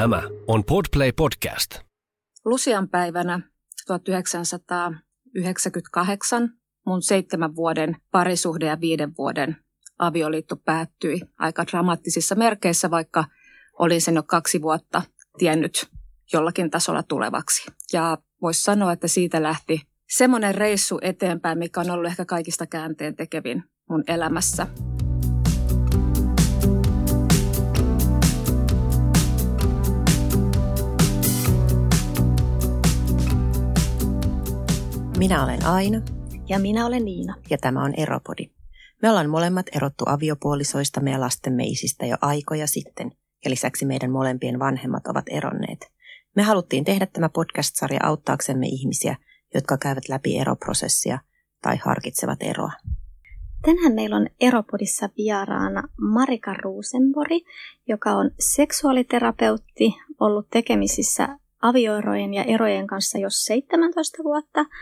Tämä on Podplay Podcast. Lucian päivänä 1998 mun seitsemän vuoden parisuhde ja viiden vuoden avioliitto päättyi aika dramaattisissa merkeissä, vaikka olin sen jo kaksi vuotta tiennyt jollakin tasolla tulevaksi. Ja voisi sanoa, että siitä lähti semmoinen reissu eteenpäin, mikä on ollut ehkä kaikista käänteen tekevin mun elämässä. Minä olen Aina. Ja minä olen Niina. Ja tämä on Eropodi. Me ollaan molemmat erottu aviopuolisoista ja lastemme isistä jo aikoja sitten, ja lisäksi meidän molempien vanhemmat ovat eronneet. Me haluttiin tehdä tämä podcast-sarja auttaaksemme ihmisiä, jotka käyvät läpi eroprosessia tai harkitsevat eroa. Tänään meillä on Eropodissa vieraana Marika Ruusenbori, joka on seksuaaliterapeutti, ollut tekemisissä avioerojen ja erojen kanssa jo 17 vuotta –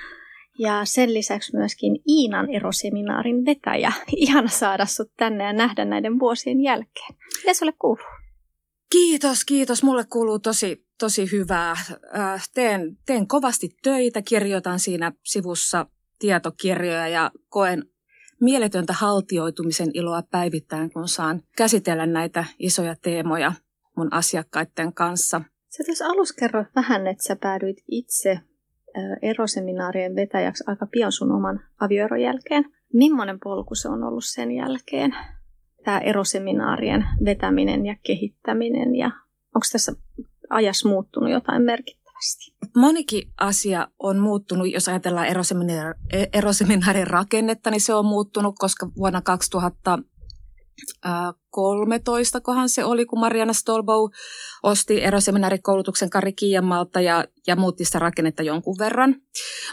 ja sen lisäksi myöskin Iinan eroseminaarin vetäjä. Ihana saada sut tänne ja nähdä näiden vuosien jälkeen. Mitä sulle kuuluu? Kiitos, kiitos. Mulle kuuluu tosi, tosi hyvää. Teen, teen kovasti töitä, kirjoitan siinä sivussa tietokirjoja ja koen mieletöntä haltioitumisen iloa päivittäin, kun saan käsitellä näitä isoja teemoja mun asiakkaiden kanssa. Sä tuossa alussa kerroit vähän, että sä päädyit itse eroseminaarien vetäjäksi aika pian sun oman avioeron jälkeen. Millainen polku se on ollut sen jälkeen? Tämä eroseminaarien vetäminen ja kehittäminen ja onko tässä ajassa muuttunut jotain merkittävästi? Monikin asia on muuttunut, jos ajatellaan eroseminaarin rakennetta, niin se on muuttunut, koska vuonna 2000 13, kohan se oli, kun Mariana Stolbow osti eroseminaarikoulutuksen Kari Kiijamalta ja, ja muutti sitä rakennetta jonkun verran.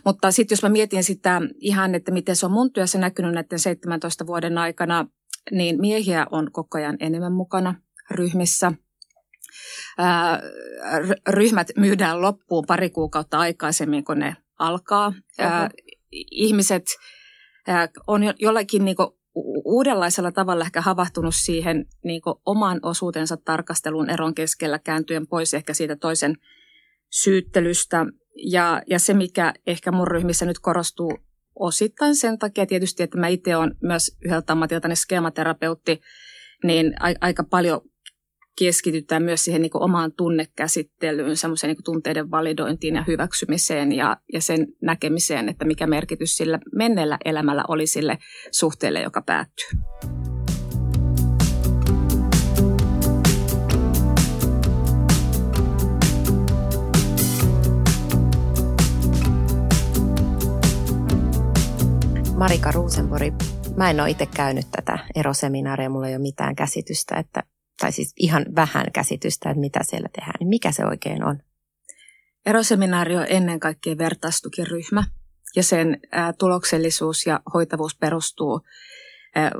Mutta sitten jos mä mietin sitä ihan, että miten se on mun työssä näkynyt näiden 17 vuoden aikana, niin miehiä on koko ajan enemmän mukana ryhmissä. Ää, ryhmät myydään loppuun pari kuukautta aikaisemmin, kun ne alkaa. Ää, ihmiset ää, on jollakin niin uudenlaisella tavalla ehkä havahtunut siihen niin oman osuutensa tarkastelun eron keskellä kääntyen pois ehkä siitä toisen syyttelystä. Ja, ja se, mikä ehkä mun ryhmissä nyt korostuu osittain sen takia tietysti, että mä itse olen myös yhdeltä ammatiltani skematerapeutti, niin aika paljon keskitytään myös siihen niin omaan tunnekäsittelyyn, semmoiseen niin tunteiden validointiin ja hyväksymiseen ja, ja sen näkemiseen, että mikä merkitys sillä menneellä elämällä oli sille suhteelle, joka päättyy. Marika Ruusenbori, mä en ole itse käynyt tätä eroseminaaria, mulla ei ole mitään käsitystä, että tai siis ihan vähän käsitystä, että mitä siellä tehdään, niin mikä se oikein on? Eroseminaari on ennen kaikkea vertaistukiryhmä ja sen tuloksellisuus ja hoitavuus perustuu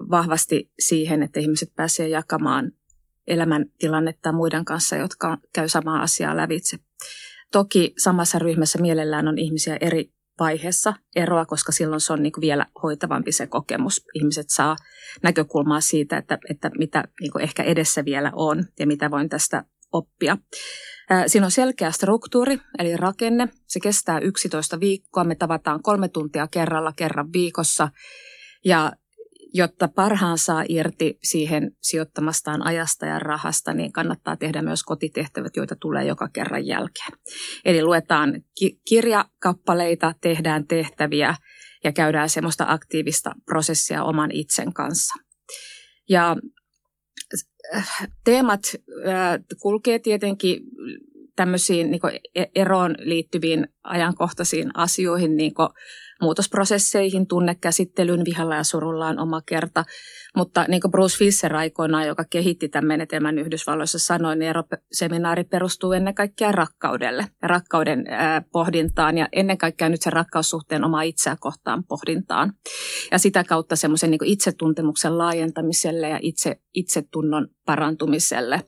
vahvasti siihen, että ihmiset pääsevät jakamaan elämäntilannetta muiden kanssa, jotka käy samaa asiaa lävitse. Toki samassa ryhmässä mielellään on ihmisiä eri vaiheessa eroa, koska silloin se on niin vielä hoitavampi se kokemus. Ihmiset saa näkökulmaa siitä, että, että mitä niin ehkä edessä vielä on ja mitä voin tästä oppia. Siinä on selkeä struktuuri, eli rakenne. Se kestää 11 viikkoa. Me tavataan kolme tuntia kerralla kerran viikossa. Ja jotta parhaan saa irti siihen sijoittamastaan ajasta ja rahasta, niin kannattaa tehdä myös kotitehtävät, joita tulee joka kerran jälkeen. Eli luetaan ki- kirjakappaleita, tehdään tehtäviä ja käydään semmoista aktiivista prosessia oman itsen kanssa. Ja äh, teemat äh, kulkee tietenkin tämmöisiin niin e-, eroon liittyviin ajankohtaisiin asioihin, niin muutosprosesseihin, tunnekäsittelyyn, vihalla ja surulla on oma kerta. Mutta niin kuin Bruce Fisher aikoinaan, joka kehitti tämän menetelmän Yhdysvalloissa, sanoi, niin seminaari perustuu ennen kaikkea rakkaudelle ja rakkauden pohdintaan ja ennen kaikkea nyt sen rakkaussuhteen oma itseä kohtaan pohdintaan. Ja sitä kautta semmoisen niin itsetuntemuksen laajentamiselle ja itse, itsetunnon parantumiselle.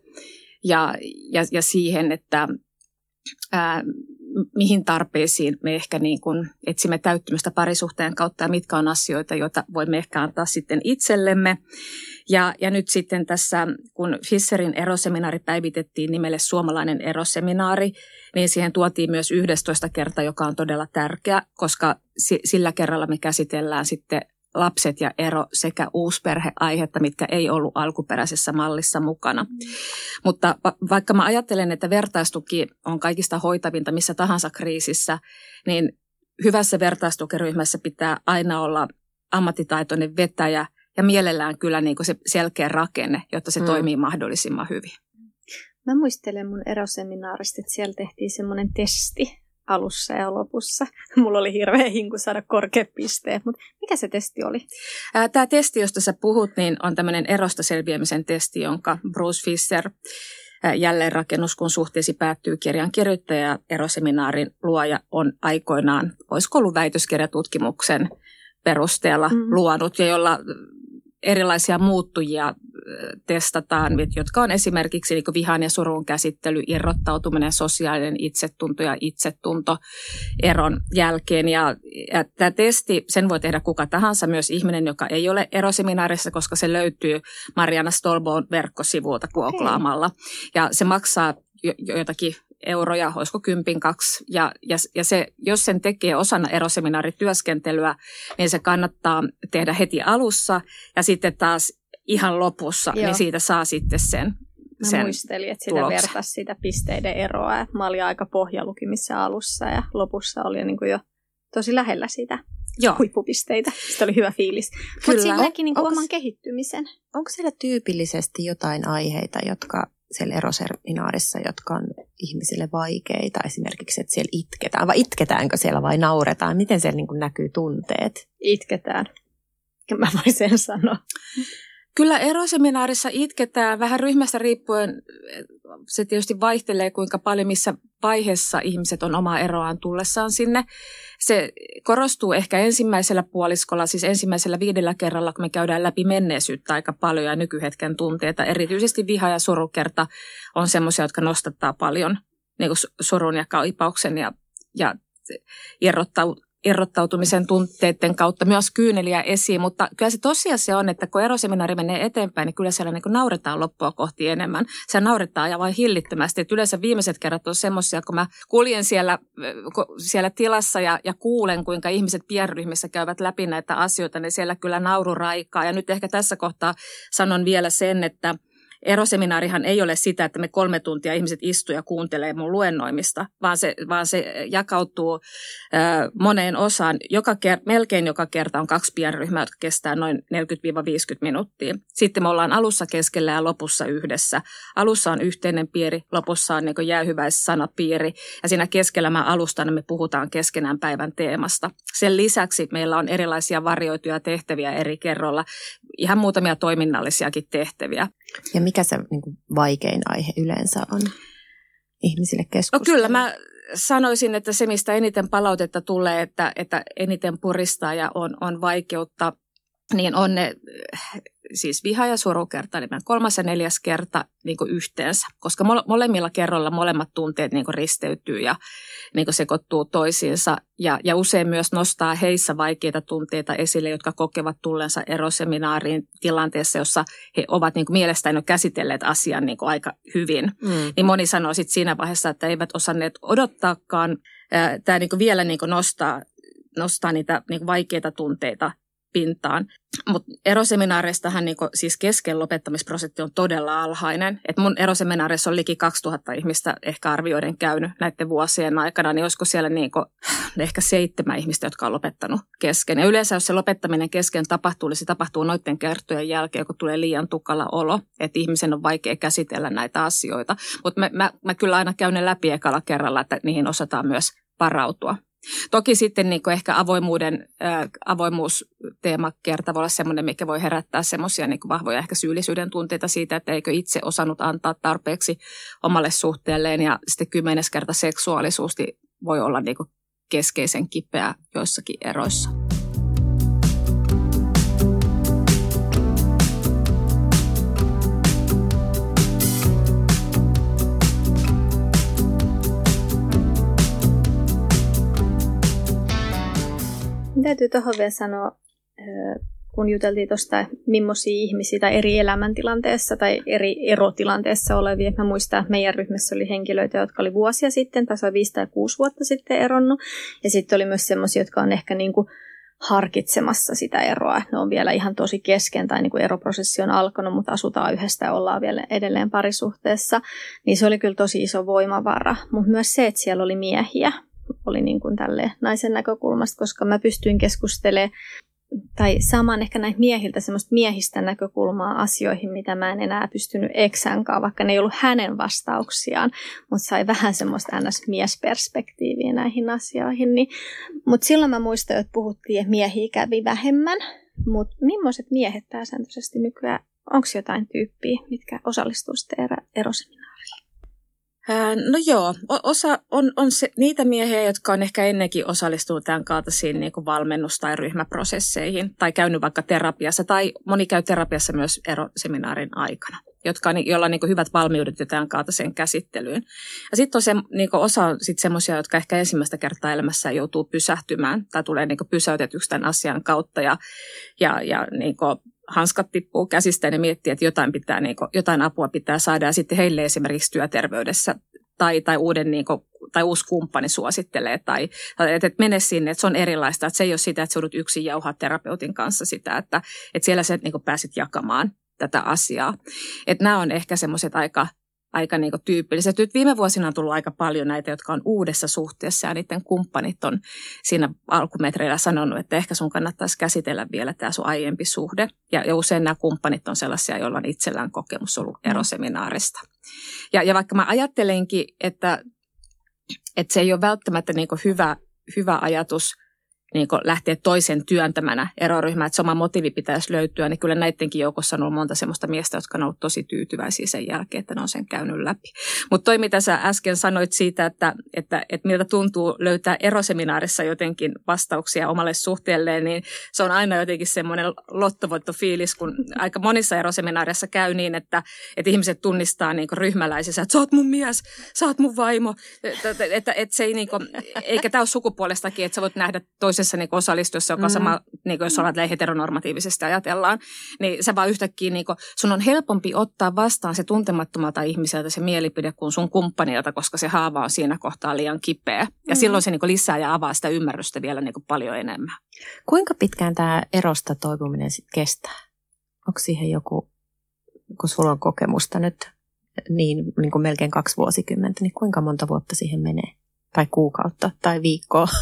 Ja, ja, ja siihen, että ää, mihin tarpeisiin me ehkä niin kuin etsimme täyttymistä parisuhteen kautta ja mitkä on asioita, joita voimme ehkä antaa sitten itsellemme. Ja, ja nyt sitten tässä, kun Fisserin eroseminaari päivitettiin nimelle suomalainen eroseminaari, niin siihen tuotiin myös 11 kerta, joka on todella tärkeä, koska sillä kerralla me käsitellään sitten lapset ja ero sekä uusperheaihetta, mitkä ei ollut alkuperäisessä mallissa mukana. Mm. Mutta vaikka mä ajattelen, että vertaistuki on kaikista hoitavinta missä tahansa kriisissä, niin hyvässä vertaistukiryhmässä pitää aina olla ammattitaitoinen vetäjä ja mielellään kyllä niin se selkeä rakenne, jotta se mm. toimii mahdollisimman hyvin. Mä muistelen mun eroseminaarista, että siellä tehtiin semmoinen testi, alussa ja lopussa. Mulla oli hirveä hinku saada korkeat pisteet, mutta mikä se testi oli? Tämä testi, josta sä puhut, niin on tämmöinen erosta selviämisen testi, jonka Bruce Fisher jälleenrakennus, kun suhteesi päättyy kirjan kirjoittaja ja eroseminaarin luoja on aikoinaan, olisiko ollut väitöskirjatutkimuksen perusteella mm. luonut ja jolla erilaisia muuttujia testataan, jotka on esimerkiksi niin vihan ja surun käsittely, irrottautuminen, sosiaalinen itsetunto ja itsetunto eron jälkeen. Ja, ja tämä testi, sen voi tehdä kuka tahansa, myös ihminen, joka ei ole eroseminaarissa, koska se löytyy Mariana Stolboon verkkosivulta kuoklaamalla. Ja se maksaa jotakin euroja, olisiko kympin kaksi. Ja, ja, ja se, jos sen tekee osana eroseminaarityöskentelyä, niin se kannattaa tehdä heti alussa ja sitten taas ihan lopussa, niin Joo. niin siitä saa sitten sen Mä sen muistelin, että sitä vertaisi sitä pisteiden eroa. Mä olin aika pohjalukimissa alussa ja lopussa oli niin kuin jo tosi lähellä sitä Joo. huippupisteitä. Sitä oli hyvä fiilis. Mutta siinä näki niin kuin oman kehittymisen. Onko siellä tyypillisesti jotain aiheita, jotka siellä eroseminaarissa, jotka on ihmisille vaikeita, esimerkiksi, että siellä itketään, vai itketäänkö siellä vai nauretaan, miten siellä niin kuin näkyy tunteet? Itketään, mä voin sen sanoa. Kyllä eroseminaarissa itketään vähän ryhmästä riippuen. Se tietysti vaihtelee, kuinka paljon missä vaiheessa ihmiset on omaa eroaan tullessaan sinne. Se korostuu ehkä ensimmäisellä puoliskolla, siis ensimmäisellä viidellä kerralla, kun me käydään läpi menneisyyttä aika paljon ja nykyhetken tunteita. Erityisesti viha ja surukerta on semmoisia, jotka nostattaa paljon niin surun ja kaipauksen ja, ja irrottautumisen tunteiden kautta myös kyyneliä esiin, mutta kyllä se tosiasia on, että kun eroseminaari menee eteenpäin, niin kyllä siellä niin nauretaan loppua kohti enemmän. Se nauretaan ja vain hillittömästi. Että yleensä viimeiset kerrat on semmoisia, kun mä kuljen siellä, siellä tilassa ja, ja kuulen, kuinka ihmiset pienryhmissä käyvät läpi näitä asioita, niin siellä kyllä nauru raikaa. Ja nyt ehkä tässä kohtaa sanon vielä sen, että – Eroseminaarihan ei ole sitä, että me kolme tuntia ihmiset istuu ja kuuntelee mun luennoimista, vaan se, vaan se jakautuu ö, moneen osaan. Joka ker- melkein joka kerta on kaksi pienryhmää, jotka kestää noin 40-50 minuuttia. Sitten me ollaan alussa keskellä ja lopussa yhdessä. Alussa on yhteinen piiri, lopussa on niin jäähyväissanapiiri ja siinä keskellä mä alustan me puhutaan keskenään päivän teemasta. Sen lisäksi meillä on erilaisia varjoituja tehtäviä eri kerrolla, ihan muutamia toiminnallisiakin tehtäviä. Ja mikä se niin kuin, vaikein aihe yleensä on ihmisille keskustella? No kyllä mä sanoisin, että se mistä eniten palautetta tulee, että, että eniten puristaa ja on, on vaikeutta, niin on ne siis viha ja surukerta, niin kolmas ja neljäs kerta niin kuin yhteensä, koska molemmilla kerroilla molemmat tunteet niin kuin risteytyy ja niin kuin sekoittuu toisiinsa ja, ja usein myös nostaa heissä vaikeita tunteita esille, jotka kokevat tullensa eroseminaariin tilanteessa, jossa he ovat niin kuin mielestään jo käsitelleet asian niin kuin aika hyvin. Mm. Niin moni sanoo sitten siinä vaiheessa, että eivät osanneet odottaakaan. Tämä niin kuin vielä niin kuin nostaa, nostaa niitä niin vaikeita tunteita pintaan. Mutta eroseminaareistahan niinku, siis kesken lopettamisprosentti on todella alhainen. Et mun eroseminaareissa on liki 2000 ihmistä ehkä arvioiden käynyt näiden vuosien aikana, niin olisiko siellä niinku, ehkä seitsemän ihmistä, jotka on lopettanut kesken. Ja yleensä jos se lopettaminen kesken tapahtuu, niin se tapahtuu noiden kertojen jälkeen, kun tulee liian tukala olo, että ihmisen on vaikea käsitellä näitä asioita. Mutta mä, mä, mä kyllä aina käyn ne läpi ekalla kerralla, että niihin osataan myös varautua. Toki sitten niin ehkä avoimuuden, ää, avoimuusteemakerta voi olla sellainen, mikä voi herättää semmoisia niin vahvoja ehkä syyllisyyden tunteita siitä, että eikö itse osannut antaa tarpeeksi omalle suhteelleen. Ja sitten kymmenes kerta seksuaalisuus voi olla niin keskeisen kipeä joissakin eroissa. Täytyy tuohon vielä sanoa, kun juteltiin tuosta, millaisia ihmisiä tai eri elämäntilanteessa tai eri erotilanteessa olevia. Mä muistan, että meidän ryhmässä oli henkilöitä, jotka oli vuosia sitten, tasa 5 tai 6 vuotta sitten eronnut. Ja sitten oli myös sellaisia, jotka on ehkä niin kuin harkitsemassa sitä eroa. Ne on vielä ihan tosi kesken tai niin kuin eroprosessi on alkanut, mutta asutaan yhdessä ja ollaan vielä edelleen parisuhteessa. Niin se oli kyllä tosi iso voimavara. Mutta myös se, että siellä oli miehiä, oli niin kuin tälle naisen näkökulmasta, koska mä pystyin keskustelemaan tai saamaan ehkä näitä miehiltä semmoista miehistä näkökulmaa asioihin, mitä mä en enää pystynyt eksänkaan, vaikka ne ei ollut hänen vastauksiaan, mutta sai vähän semmoista ns-miesperspektiiviä näihin asioihin. Niin, mutta silloin mä muistan, että puhuttiin, että miehiä kävi vähemmän, mutta millaiset miehet pääsääntöisesti nykyään, onko jotain tyyppiä, mitkä osallistuu eroseminaariin? No joo, osa on, on se, niitä miehiä, jotka on ehkä ennenkin osallistunut tämän kaltaisiin niin valmennus- tai ryhmäprosesseihin tai käynyt vaikka terapiassa tai moni käy terapiassa myös eroseminaarin aikana, jotka on, joilla on niin hyvät valmiudet jo tämän kaltaiseen käsittelyyn. Ja sitten on se, niin osa on sitten semmoisia, jotka ehkä ensimmäistä kertaa elämässä joutuu pysähtymään tai tulee niin pysäytetyksi tämän asian kautta ja, ja, ja niin hanskat tippuu käsistä ja ne miettii, että jotain, pitää, niin kuin, jotain apua pitää saada ja sitten heille esimerkiksi työterveydessä tai, tai, uuden, niin kuin, tai uusi kumppani suosittelee tai että, että mene sinne, että se on erilaista, että se ei ole sitä, että joudut yksin jauhaa terapeutin kanssa sitä, että, että siellä sä niin kuin pääsit jakamaan tätä asiaa. Että nämä on ehkä semmoiset aika aika niin tyypilliset. Nyt viime vuosina on tullut aika paljon näitä, jotka on uudessa suhteessa ja niiden kumppanit on siinä alkumetreillä sanonut, että ehkä sun kannattaisi käsitellä vielä tämä sun aiempi suhde. Ja, ja usein nämä kumppanit on sellaisia, joilla on itsellään kokemus ollut mm. eroseminaarista. Ja, ja vaikka mä ajattelenkin, että, että se ei ole välttämättä niin hyvä, hyvä ajatus – niin lähteä toisen työntämänä eroryhmään, että sama motiivi pitäisi löytyä, niin kyllä näidenkin joukossa on ollut monta sellaista miestä, jotka on ollut tosi tyytyväisiä sen jälkeen, että ne on sen käynyt läpi. Mutta toi, mitä sä äsken sanoit siitä, että, että, että miltä tuntuu löytää eroseminaarissa jotenkin vastauksia omalle suhteelleen, niin se on aina jotenkin semmoinen lottovoitto fiilis, kun aika monissa eroseminaareissa käy niin, että, että ihmiset tunnistaa niin ryhmäläisissä, että sä oot mun mies, sä oot mun vaimo, että, että, että, että se ei niin kuin, eikä tämä ole sukupuolestakin, että sä voit nähdä toisen toisessa niin osallistuessa, joka mm. sama, niin kuin jos olet heteronormatiivisesti ajatellaan, niin se vaan yhtäkkiä, niin kuin, sun on helpompi ottaa vastaan se tuntemattomalta ihmiseltä se mielipide kuin sun kumppanilta, koska se haava on siinä kohtaa liian kipeä. Ja mm. silloin se niin kuin, lisää ja avaa sitä ymmärrystä vielä niin kuin, paljon enemmän. Kuinka pitkään tämä erosta toipuminen sitten kestää? Onko siihen joku, kun sulla on kokemusta nyt niin, niin kuin melkein kaksi vuosikymmentä, niin kuinka monta vuotta siihen menee? Tai kuukautta tai viikkoa?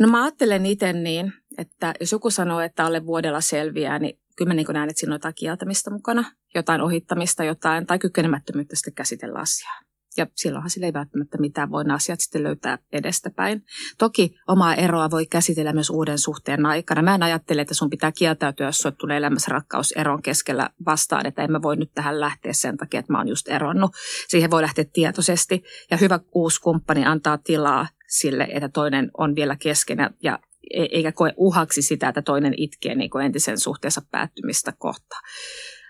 No mä ajattelen itse niin, että jos joku sanoo, että alle vuodella selviää, niin kyllä mä niin näen, että siinä on jotain kieltämistä mukana, jotain ohittamista, jotain tai kykenemättömyyttä sitten käsitellä asiaa. Ja silloinhan sillä ei välttämättä mitään voi asiat sitten löytää edestäpäin. Toki omaa eroa voi käsitellä myös uuden suhteen aikana. Mä en ajattele, että sun pitää kieltäytyä, jos sulle tulee elämässä rakkaus eron keskellä vastaan, että en mä voi nyt tähän lähteä sen takia, että mä oon just eronnut. Siihen voi lähteä tietoisesti ja hyvä uusi kumppani antaa tilaa sille, että toinen on vielä kesken ja e- eikä koe uhaksi sitä, että toinen itkee niin kuin entisen suhteessa päättymistä kohtaa.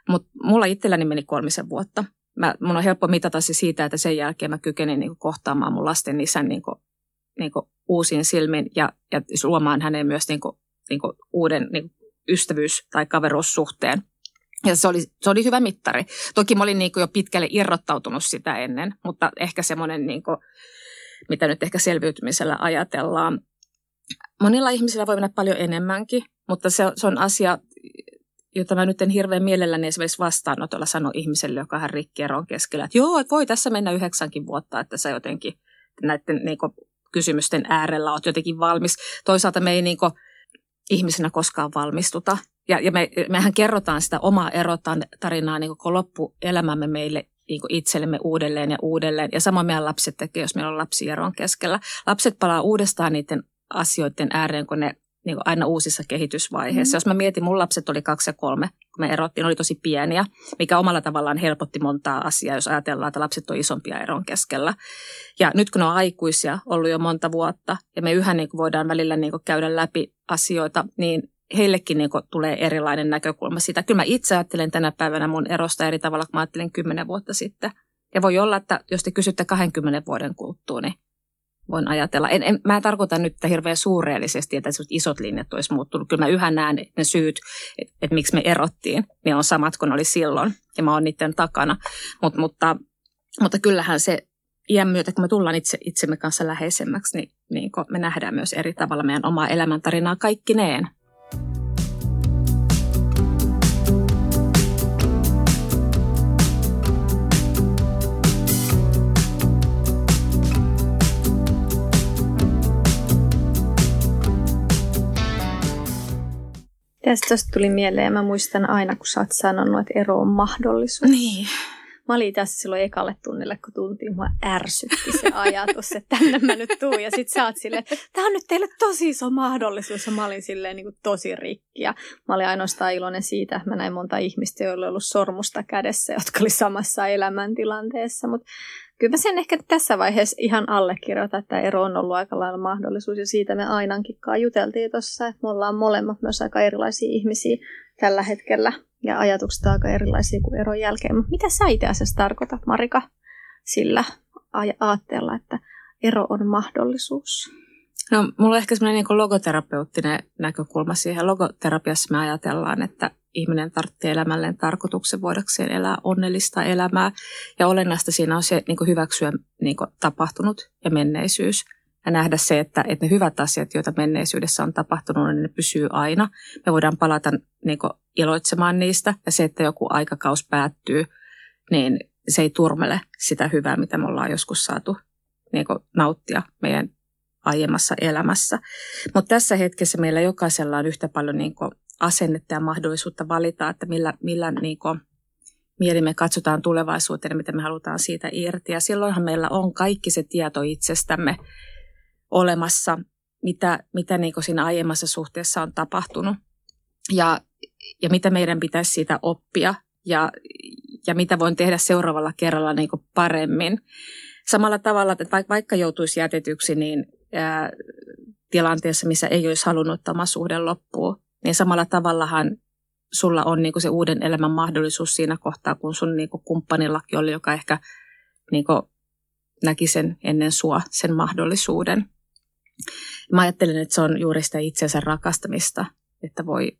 Mutta mulla itselläni meni kolmisen vuotta. Mä, mun on helppo mitata se siitä, että sen jälkeen mä kykenin niin kuin kohtaamaan mun lasten isän niin kuin, niin kuin uusin silmin ja, ja luomaan häneen myös niin kuin, niin kuin uuden niin kuin ystävyys- tai kaveruussuhteen. Ja se oli, se oli hyvä mittari. Toki mä olin niin kuin jo pitkälle irrottautunut sitä ennen, mutta ehkä semmoinen niin kuin, mitä nyt ehkä selviytymisellä ajatellaan. Monilla ihmisillä voi mennä paljon enemmänkin, mutta se, se on asia, jota mä nyt en hirveän mielelläni esimerkiksi vastaanotolla sano ihmiselle, joka on rikki eron keskellä, että joo, voi tässä mennä yhdeksänkin vuotta, että sä jotenkin näiden niin kuin, kysymysten äärellä oot jotenkin valmis. Toisaalta me ei niin kuin, ihmisenä koskaan valmistuta. Ja, ja me, mehän kerrotaan sitä omaa erotarinaa niin koko loppuelämämme meille niin itsellemme uudelleen ja uudelleen. Ja sama meidän lapset tekee, jos meillä on lapsieron keskellä. Lapset palaa uudestaan niiden asioiden ääreen, kun ne niin kuin aina uusissa kehitysvaiheissa. Mm. Jos mä mietin, mun lapset oli kaksi ja kolme, kun me erottiin, oli tosi pieniä, mikä omalla tavallaan helpotti montaa asiaa, jos ajatellaan, että lapset on isompia eron keskellä. Ja nyt kun ne on aikuisia, ollut jo monta vuotta, ja me yhä niin kuin voidaan välillä niin kuin käydä läpi asioita, niin heillekin niin tulee erilainen näkökulma siitä. Kyllä mä itse ajattelen tänä päivänä mun erosta eri tavalla kuin mä ajattelin kymmenen vuotta sitten. Ja voi olla, että jos te kysytte 20 vuoden kuluttua, niin voin ajatella. En, en, mä en tarkoita nyt että hirveän suureellisesti, että isot linjat olisi muuttunut. Kyllä mä yhä näen ne syyt, että, että miksi me erottiin, niin on samat kuin oli silloin. Ja mä oon niiden takana. Mut, mutta, mutta kyllähän se iän myötä, kun me tullaan itse, itsemme kanssa läheisemmäksi, niin, niin me nähdään myös eri tavalla meidän omaa elämäntarinaa kaikkineen. Tästä tuli mieleen, mä muistan aina, kun sä oot sanonut, että ero on mahdollisuus. Niin. Mä olin tässä silloin ekalle tunnille, kun tuntiin, mua ärsytti se ajatus, että tänne mä nyt tuun. Ja sit sä oot silleen, tää on nyt teille tosi iso mahdollisuus. Ja mä olin silleen niin kuin tosi rikki. Ja mä olin ainoastaan iloinen siitä, että mä näin monta ihmistä, joilla oli ollut sormusta kädessä, jotka oli samassa elämäntilanteessa. Mutta kyllä mä sen ehkä tässä vaiheessa ihan allekirjoitan, että ero on ollut aika lailla mahdollisuus. Ja siitä me ainakin juteltiin tuossa, että me ollaan molemmat myös aika erilaisia ihmisiä tällä hetkellä ja ajatukset aika erilaisia kuin eron jälkeen. Mutta mitä sä itse asiassa tarkoitat, Marika, sillä aatteella, että ero on mahdollisuus? No, mulla on ehkä semmoinen niin logoterapeuttinen näkökulma siihen. Logoterapiassa me ajatellaan, että ihminen tarvitsee elämälleen tarkoituksen voidakseen elää onnellista elämää. Ja olennaista siinä on se niin hyväksyä niin tapahtunut ja menneisyys ja nähdä se, että, että ne hyvät asiat, joita menneisyydessä on tapahtunut, niin ne pysyy aina. Me voidaan palata niin kuin, iloitsemaan niistä ja se, että joku aikakaus päättyy, niin se ei turmele sitä hyvää, mitä me ollaan joskus saatu niin kuin, nauttia meidän aiemmassa elämässä. Mutta tässä hetkessä meillä jokaisella on yhtä paljon niin kuin, asennetta ja mahdollisuutta valita, että millä, millä niin kuin, mieli me katsotaan tulevaisuuteen ja mitä me halutaan siitä irti. Ja silloinhan meillä on kaikki se tieto itsestämme olemassa, mitä, mitä niin kuin siinä aiemmassa suhteessa on tapahtunut ja, ja mitä meidän pitäisi siitä oppia ja, ja mitä voin tehdä seuraavalla kerralla niin kuin paremmin. Samalla tavalla, että vaikka joutuisi jätetyksi, niin ää, tilanteessa, missä ei olisi halunnut tämä suhde loppua, niin samalla tavallahan sulla on niin se uuden elämän mahdollisuus siinä kohtaa, kun sun niin kumppanillakin oli, joka ehkä niin näki sen ennen sua, sen mahdollisuuden. Mä ajattelen, että se on juuri sitä itsensä rakastamista, että voi,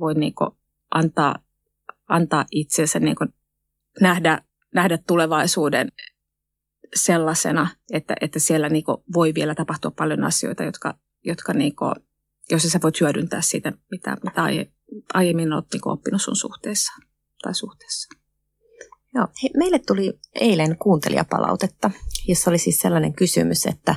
voi niin antaa, antaa itsensä niin nähdä, nähdä tulevaisuuden sellaisena, että, että siellä niin voi vielä tapahtua paljon asioita, jotka, jotka niin kuin, jos sä voit hyödyntää siitä, mitä, mitä aiemmin olet niin oppinut sun suhteessa tai suhteessa. Joo, he, meille tuli eilen kuuntelijapalautetta, jossa oli siis sellainen kysymys, että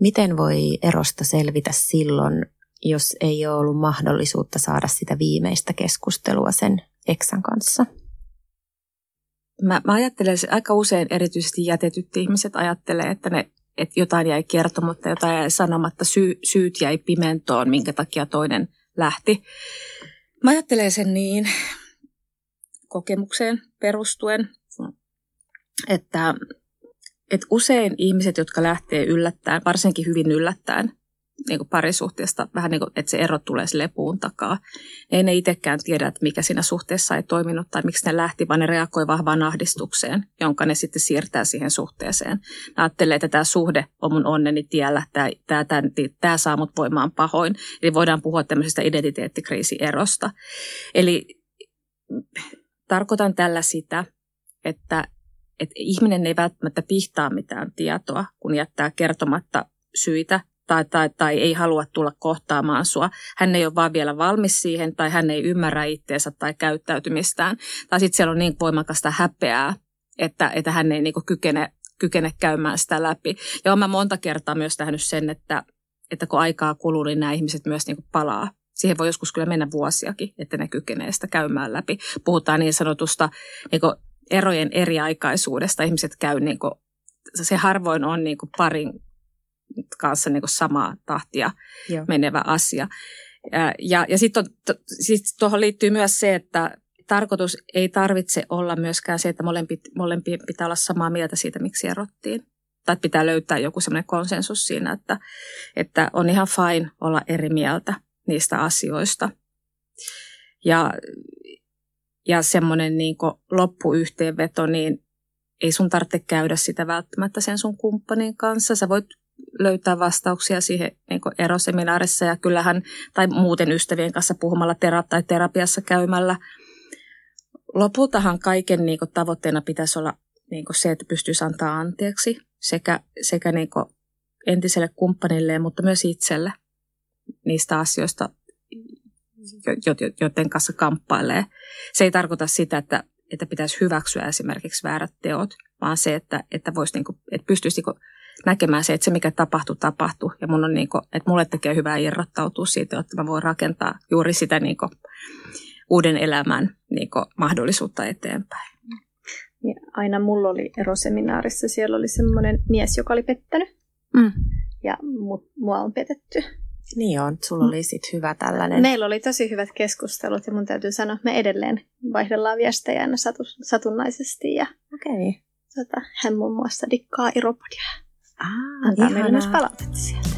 Miten voi erosta selvitä silloin, jos ei ole ollut mahdollisuutta saada sitä viimeistä keskustelua sen eksän kanssa? Mä, mä ajattelen, että aika usein erityisesti jätetyt ihmiset ajattelee, että, ne, että jotain jäi kertomatta, jotain jäi sanomatta, syy, syyt jäi pimentoon, minkä takia toinen lähti. Mä ajattelen sen niin kokemukseen perustuen, että että usein ihmiset, jotka lähtee yllättäen, varsinkin hyvin yllättäen, niin kuin parisuhteesta, vähän niin kuin, että se ero tulee sille puun takaa. Ei ne itsekään tiedä, että mikä siinä suhteessa ei toiminut tai miksi ne lähti, vaan ne reagoi vahvaan ahdistukseen, jonka ne sitten siirtää siihen suhteeseen. Ne ajattelee, että tämä suhde on mun onneni tiellä, tämä, tämä, tämä, tämä saa mut voimaan pahoin. Eli voidaan puhua tämmöisestä identiteettikriisierosta. Eli tarkoitan tällä sitä, että että ihminen ei välttämättä pihtaa mitään tietoa, kun jättää kertomatta syitä tai, tai, tai ei halua tulla kohtaamaan sua. Hän ei ole vaan vielä valmis siihen tai hän ei ymmärrä itseensä tai käyttäytymistään. Tai sitten siellä on niin voimakasta häpeää, että, että hän ei niin kykene, kykene käymään sitä läpi. Ja olen monta kertaa myös nähnyt sen, että, että kun aikaa kuluu, niin nämä ihmiset myös niin palaa siihen voi joskus kyllä mennä vuosiakin, että ne kykenee sitä käymään läpi. Puhutaan niin sanotusta niin erojen eriaikaisuudesta. Ihmiset käy, niin kuin, se harvoin on niin parin kanssa niin kuin samaa tahtia Joo. menevä asia. Ja, ja, ja sitten sit tuohon liittyy myös se, että tarkoitus ei tarvitse olla myöskään se, että molempi, molempien pitää olla samaa mieltä siitä, miksi erottiin. Tai pitää löytää joku semmoinen konsensus siinä, että, että on ihan fine olla eri mieltä niistä asioista. Ja ja semmoinen niin loppuyhteenveto, niin ei sun tarvitse käydä sitä välttämättä sen sun kumppanin kanssa. Sä voit löytää vastauksia siihen niin eroseminaarissa ja kyllähän, tai muuten ystävien kanssa puhumalla tera- tai terapiassa käymällä. Lopultahan kaiken niin kuin, tavoitteena pitäisi olla niin kuin se, että pystyisi antaa anteeksi sekä, sekä niin kuin, entiselle kumppanille, mutta myös itselle niistä asioista, joiden kanssa kamppailee. Se ei tarkoita sitä, että, että pitäisi hyväksyä esimerkiksi väärät teot, vaan se, että, että, voisi, niin kuin, että pystyisi niin näkemään se, että se mikä tapahtuu, tapahtuu. Ja mun on niin kuin, että mulle tekee hyvää irrottautua siitä, että mä voin rakentaa juuri sitä niin kuin, uuden elämän niin kuin, mahdollisuutta eteenpäin. Ja aina mulla oli eroseminaarissa, siellä oli semmoinen mies, joka oli pettänyt. Mm. Ja mu- mua on petetty. Niin on, sulla oli sitten hyvä tällainen. Meillä oli tosi hyvät keskustelut ja mun täytyy sanoa, että me edelleen vaihdellaan viestejä aina satu- satunnaisesti. Ja okay. tota, hän muun muassa dikkaa Iropodia. Ah, Antaa ihanaa. meille myös palautetta sieltä.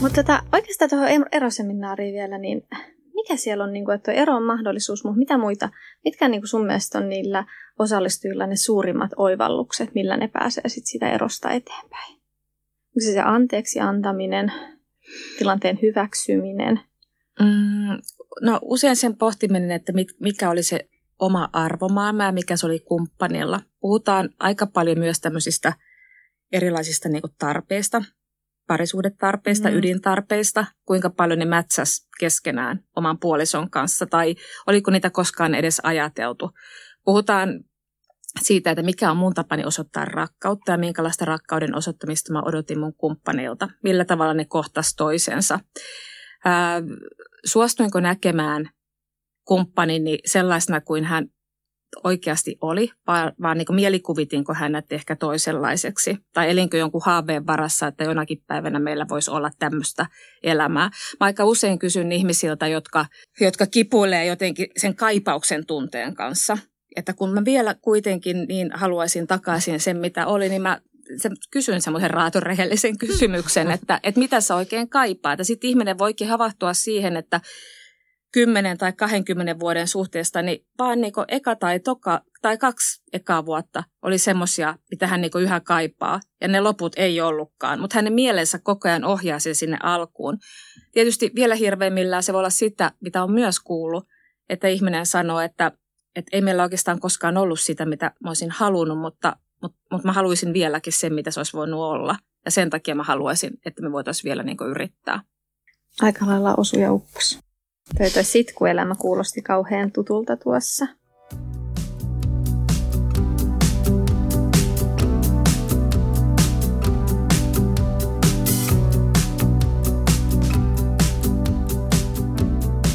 Mutta tota, oikeastaan tuohon eroseminaariin vielä, niin mikä siellä on, niin kuin, että ero on mahdollisuus, mutta mitä muita, mitkä niin kuin sun mielestä on niillä osallistujilla ne suurimmat oivallukset, millä ne pääsee sit sitä erosta eteenpäin? Onko se se anteeksi antaminen, tilanteen hyväksyminen? Mm, no usein sen pohtiminen, että mikä oli se oma arvomaailma ja mikä se oli kumppanilla. Puhutaan aika paljon myös tämmöisistä erilaisista niin kuin tarpeista, parisuudetarpeista, mm. ydintarpeista, kuinka paljon ne mätsäs keskenään oman puolison kanssa tai oliko niitä koskaan edes ajateltu. Puhutaan siitä, että mikä on mun tapani osoittaa rakkautta ja minkälaista rakkauden osoittamista mä odotin mun kumppanilta, millä tavalla ne kohtas toisensa. Ää, suostuinko näkemään kumppanini sellaisena kuin hän oikeasti oli, vaan, vaan niin mielikuvitinko hänet ehkä toisenlaiseksi. Tai elinkö jonkun haaveen varassa, että jonakin päivänä meillä voisi olla tämmöistä elämää. Mä aika usein kysyn ihmisiltä, jotka, jotka kipuilee jotenkin sen kaipauksen tunteen kanssa. Että kun mä vielä kuitenkin niin haluaisin takaisin sen, mitä oli, niin mä kysyn semmoisen raatorehellisen kysymyksen, että, että mitä sä oikein kaipaat. Ja sitten ihminen voikin havahtua siihen, että 10 tai 20 vuoden suhteesta, niin vaan niin eka tai, toka, tai kaksi ekaa vuotta oli semmoisia, mitä hän niin yhä kaipaa. Ja ne loput ei ollutkaan, mutta hänen mielensä koko ajan ohjaa sen sinne alkuun. Tietysti vielä hirveimmillään se voi olla sitä, mitä on myös kuullut, että ihminen sanoo, että, että ei meillä oikeastaan koskaan ollut sitä, mitä mä olisin halunnut, mutta, mutta, mutta mä haluaisin vieläkin sen, mitä se olisi voinut olla. Ja sen takia mä haluaisin, että me voitaisiin vielä niin yrittää. Aika lailla osuja uppos. Toi toi sitkuelämä kuulosti kauhean tutulta tuossa.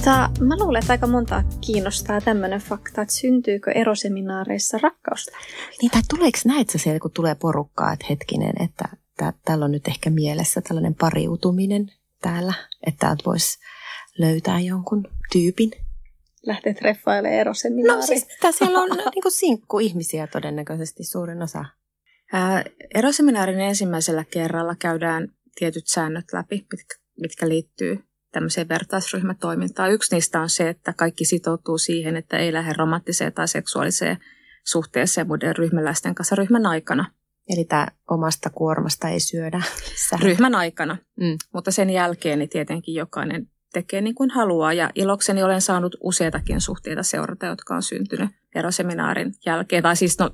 Tää, mä luulen, että aika monta kiinnostaa tämmöinen fakta, että syntyykö eroseminaareissa rakkausta. Niin, tai tuleeko näet sä siellä, kun tulee porukkaa, että hetkinen, että täällä on nyt ehkä mielessä tällainen pariutuminen täällä, että täältä voisi löytää jonkun tyypin. Lähtee treffailemaan eroseminaariin. No siis siellä on niin kuin sinkku ihmisiä todennäköisesti suurin osa. Ää, eroseminaarin ensimmäisellä kerralla käydään tietyt säännöt läpi, mitkä, mitkä liittyy tämmöiseen vertaisryhmätoimintaan. Yksi niistä on se, että kaikki sitoutuu siihen, että ei lähde romanttiseen tai seksuaaliseen suhteeseen muiden ryhmäläisten kanssa ryhmän aikana. Eli tämä omasta kuormasta ei syödä. Ryhmän aikana, mm. mutta sen jälkeen niin tietenkin jokainen tekee niin kuin haluaa. Ja ilokseni olen saanut useitakin suhteita seurata, jotka on syntynyt eroseminaarin jälkeen. Tai siis no,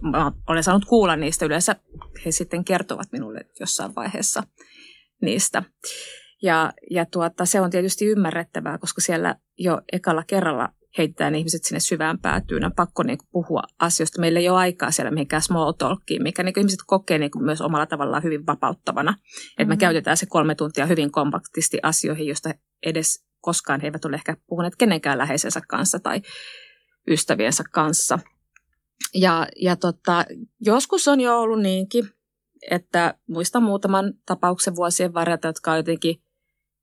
olen saanut kuulla niistä. Yleensä he sitten kertovat minulle jossain vaiheessa niistä. Ja, ja tuota, se on tietysti ymmärrettävää, koska siellä jo ekalla kerralla heitetään ihmiset sinne syvään päätyyn. On pakko niin kuin, puhua asioista. Meillä ei ole aikaa siellä mihinkään small talkiin, mikä niin kuin, ihmiset kokee niin kuin, myös omalla tavallaan hyvin vapauttavana. Mm-hmm. Että me käytetään se kolme tuntia hyvin kompaktisti asioihin, joista edes koskaan he eivät ole ehkä puhuneet kenenkään läheisensä kanssa tai ystäviensä kanssa. Ja, ja tota, joskus on jo ollut niinkin, että muistan muutaman tapauksen vuosien varrelta, jotka on jotenkin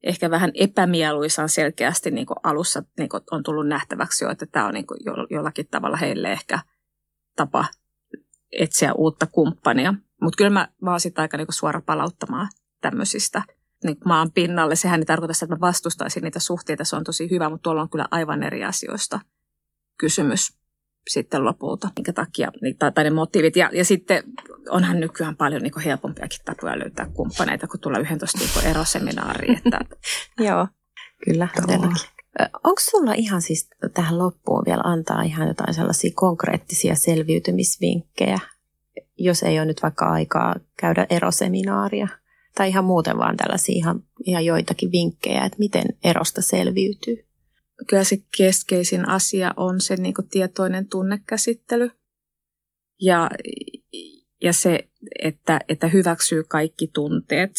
ehkä vähän epämieluisan selkeästi niin alussa niin on tullut nähtäväksi jo, että tämä on niin jo, jollakin tavalla heille ehkä tapa etsiä uutta kumppania. Mutta kyllä mä, mä oon sitten aika niin suora palauttamaan tämmöisistä niin maan pinnalle. Sehän ei tarkoita sitä, että mä vastustaisin niitä suhteita, se on tosi hyvä, mutta tuolla on kyllä aivan eri asioista kysymys sitten lopulta, minkä takia, niin, tai, tai ne motiivit. Ja, ja sitten onhan nykyään paljon niin helpompiakin tapoja löytää kumppaneita, kun tulla 11 niin eroseminaariin. Että... Joo, kyllä, todellakin. Onko sulla ihan siis tähän loppuun vielä antaa ihan jotain sellaisia konkreettisia selviytymisvinkkejä, jos ei ole nyt vaikka aikaa käydä eroseminaaria? Tai ihan muuten vaan tällaisia ihan, ihan joitakin vinkkejä, että miten erosta selviytyy? Kyllä se keskeisin asia on se niin tietoinen tunnekäsittely ja, ja se, että, että hyväksyy kaikki tunteet.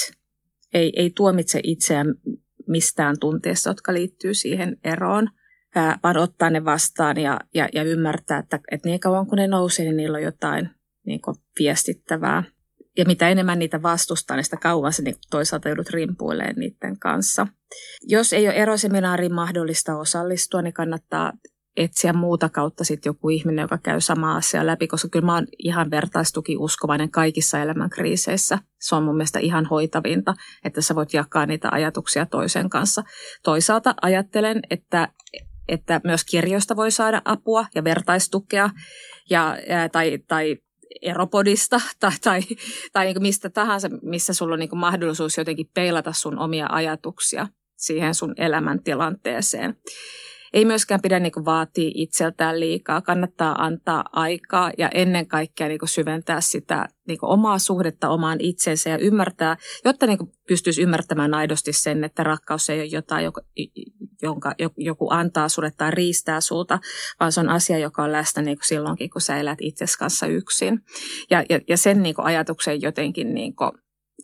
Ei, ei tuomitse itseään mistään tunteesta, jotka liittyy siihen eroon, vaan ottaa ne vastaan ja, ja, ja ymmärtää, että, että niin kauan kun ne nousee, niin niillä on jotain niin viestittävää. Ja mitä enemmän niitä vastustaa, niin sitä kauan se niin toisaalta joudut rimpuilemaan niiden kanssa. Jos ei ole eroseminaariin mahdollista osallistua, niin kannattaa etsiä muuta kautta sitten joku ihminen, joka käy samaa asiaa läpi, koska kyllä mä oon ihan vertaistuki uskovainen kaikissa elämän kriiseissä. Se on mun mielestä ihan hoitavinta, että sä voit jakaa niitä ajatuksia toisen kanssa. Toisaalta ajattelen, että, että myös kirjoista voi saada apua ja vertaistukea ja, tai, tai eropodista tai, tai, tai niin mistä tahansa, missä sulla on niin mahdollisuus jotenkin peilata sun omia ajatuksia siihen sun elämäntilanteeseen. Ei myöskään pidä niin vaatia itseltään liikaa, kannattaa antaa aikaa ja ennen kaikkea niin syventää sitä niin omaa suhdetta omaan itsensä ja ymmärtää, jotta niin pystyisi ymmärtämään aidosti sen, että rakkaus ei ole jotain, jonka joku antaa sulle tai riistää sulta, vaan se on asia, joka on läsnä niin silloinkin, kun sä elät itsesi kanssa yksin. Ja, ja, ja sen niin ajatuksen jotenkin niin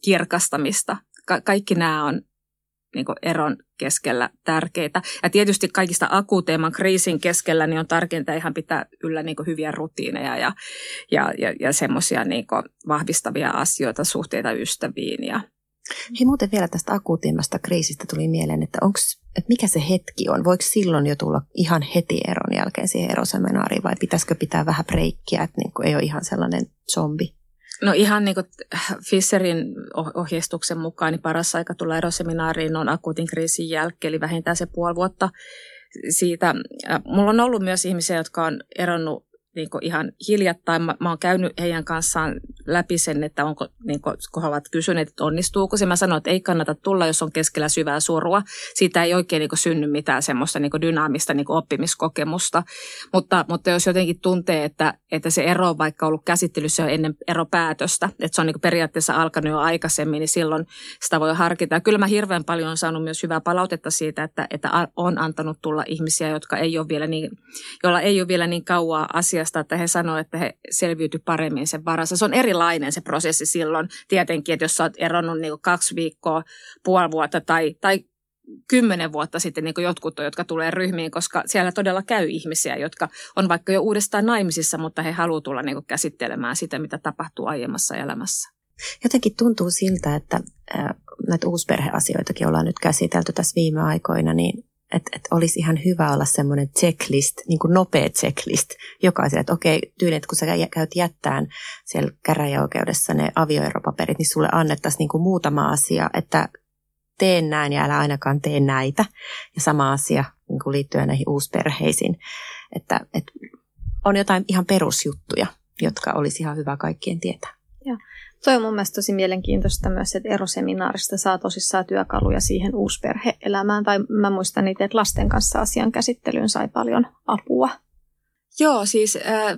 kirkastamista. Ka- kaikki nämä on niin eron keskellä tärkeitä. Ja tietysti kaikista akuuteimman kriisin keskellä niin on tärkeintä ihan pitää yllä niin hyviä rutiineja ja, ja, ja, ja semmoisia niin vahvistavia asioita, suhteita ystäviin. Ja. Hei muuten vielä tästä akuutimmasta kriisistä tuli mieleen, että, onks, että mikä se hetki on? Voiko silloin jo tulla ihan heti eron jälkeen siihen eroseminaariin vai pitäisikö pitää vähän breikkiä, että niin ei ole ihan sellainen zombi? No ihan niin kuin Fisserin ohjeistuksen mukaan, niin paras aika tulla eroseminaariin on akuutin kriisin jälkeen, eli vähintään se puoli vuotta siitä. Mulla on ollut myös ihmisiä, jotka on eronnut niin ihan hiljattain. Mä, mä oon käynyt heidän kanssaan läpi sen, että onko, niin kuin, kun he ovat kysyneet, että onnistuuko se. Mä sanoin, että ei kannata tulla, jos on keskellä syvää surua. Siitä ei oikein niin kuin, synny mitään semmoista niin kuin, dynaamista niin kuin, oppimiskokemusta. Mutta, mutta jos jotenkin tuntee, että, että se ero on vaikka ollut käsittelyssä jo ennen eropäätöstä, että se on niin kuin, periaatteessa alkanut jo aikaisemmin, niin silloin sitä voi harkita. Ja kyllä mä hirveän paljon on saanut myös hyvää palautetta siitä, että, että on antanut tulla ihmisiä, jotka ei ole vielä niin, joilla ei ole vielä niin kauaa asiasta asiasta, että he sanoivat, että he selviytyivät paremmin sen varassa. Se on erilainen se prosessi silloin tietenkin, että jos sä oot eronnut niin kaksi viikkoa, puoli vuotta tai, tai kymmenen vuotta sitten niin jotkut, jotka tulee ryhmiin, koska siellä todella käy ihmisiä, jotka on vaikka jo uudestaan naimisissa, mutta he haluavat tulla niin käsittelemään sitä, mitä tapahtuu aiemmassa elämässä. Jotenkin tuntuu siltä, että näitä uusperheasioitakin ollaan nyt käsitelty tässä viime aikoina, niin että et olisi ihan hyvä olla semmoinen checklist, niin kuin nopea checklist jokaiselle, että okei, tyyli, että kun sä käyt jättään siellä käräjäoikeudessa ne avioeropaperit, niin sulle annettaisiin niin kuin muutama asia, että teen näin ja älä ainakaan tee näitä. Ja sama asia niin kuin liittyen näihin uusperheisiin, että, että on jotain ihan perusjuttuja, jotka olisi ihan hyvä kaikkien tietää. Ja Toi on mun mielestä tosi mielenkiintoista myös, että eroseminaarista saa tosissaan työkaluja siihen uusperhe-elämään. Tai mä muistan niitä, että lasten kanssa asian käsittelyyn sai paljon apua. Joo, siis äh,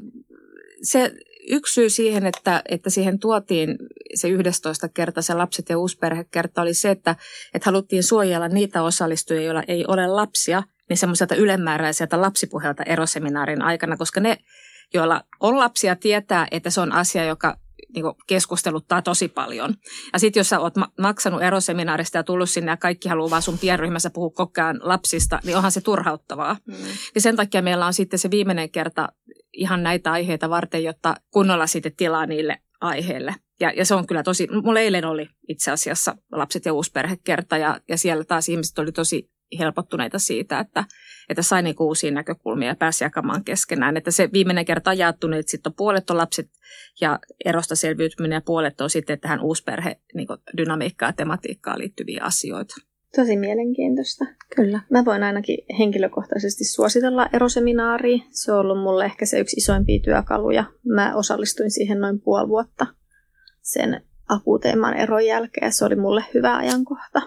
se yksi syy siihen, että, että siihen tuotiin se 11 kerta se lapset ja uusperhekerta oli se, että, että haluttiin suojella niitä osallistujia, joilla ei ole lapsia, niin semmoiselta ylemmääräiseltä lapsipuhelta eroseminaarin aikana, koska ne, joilla on lapsia, tietää, että se on asia, joka niin keskusteluttaa tosi paljon. Ja sitten jos sä oot maksanut eroseminaarista ja tullut sinne ja kaikki haluaa vaan sun pienryhmässä puhua koko ajan lapsista, niin onhan se turhauttavaa. Mm. Ja sen takia meillä on sitten se viimeinen kerta ihan näitä aiheita varten, jotta kunnolla sitten tilaa niille aiheille. Ja, ja se on kyllä tosi, mulla eilen oli itse asiassa lapset ja uusperhekerta ja, ja siellä taas ihmiset oli tosi helpottuneita siitä, että, että sai niin uusia näkökulmia ja pääsi jakamaan keskenään. Että se viimeinen kerta jaettu, että sitten on puolet on lapset ja erosta selviytyminen ja puolet on sitten tähän uusperhe niin dynamiikkaan ja tematiikkaan liittyviä asioita. Tosi mielenkiintoista. Kyllä. Mä voin ainakin henkilökohtaisesti suositella eroseminaaria. Se on ollut mulle ehkä se yksi isoimpia työkaluja. Mä osallistuin siihen noin puoli vuotta sen akuuteimman eron jälkeen. Se oli mulle hyvä ajankohta.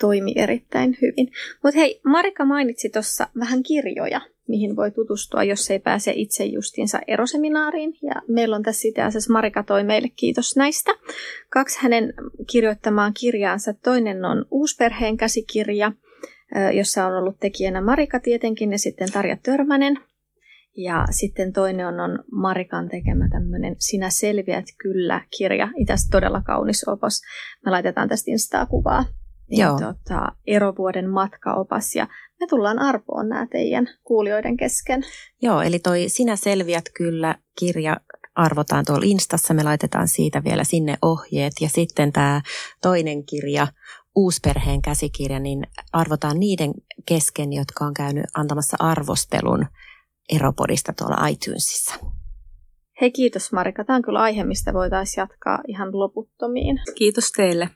Toimi erittäin hyvin. Mutta hei, Marika mainitsi tuossa vähän kirjoja mihin voi tutustua, jos ei pääse itse justiinsa eroseminaariin. Ja meillä on tässä itse asiassa Marika toi meille kiitos näistä. Kaksi hänen kirjoittamaan kirjaansa. Toinen on Uusperheen käsikirja, jossa on ollut tekijänä Marika tietenkin ja sitten Tarja Törmänen. Ja sitten toinen on, on Marikan tekemä tämmöinen Sinä selviät kyllä kirja. Itse todella kaunis opos. Me laitetaan tästä Instaa kuvaa Joo. Tota, erovuoden matkaopas ja me tullaan arpoon nämä teidän kuulijoiden kesken. Joo, eli toi Sinä selviät kyllä kirja arvotaan tuolla Instassa, me laitetaan siitä vielä sinne ohjeet ja sitten tämä toinen kirja, Uusperheen käsikirja, niin arvotaan niiden kesken, jotka on käynyt antamassa arvostelun Eropodista tuolla iTunesissa. Hei kiitos Marika, tämä on kyllä aihe, mistä voitaisiin jatkaa ihan loputtomiin. Kiitos teille.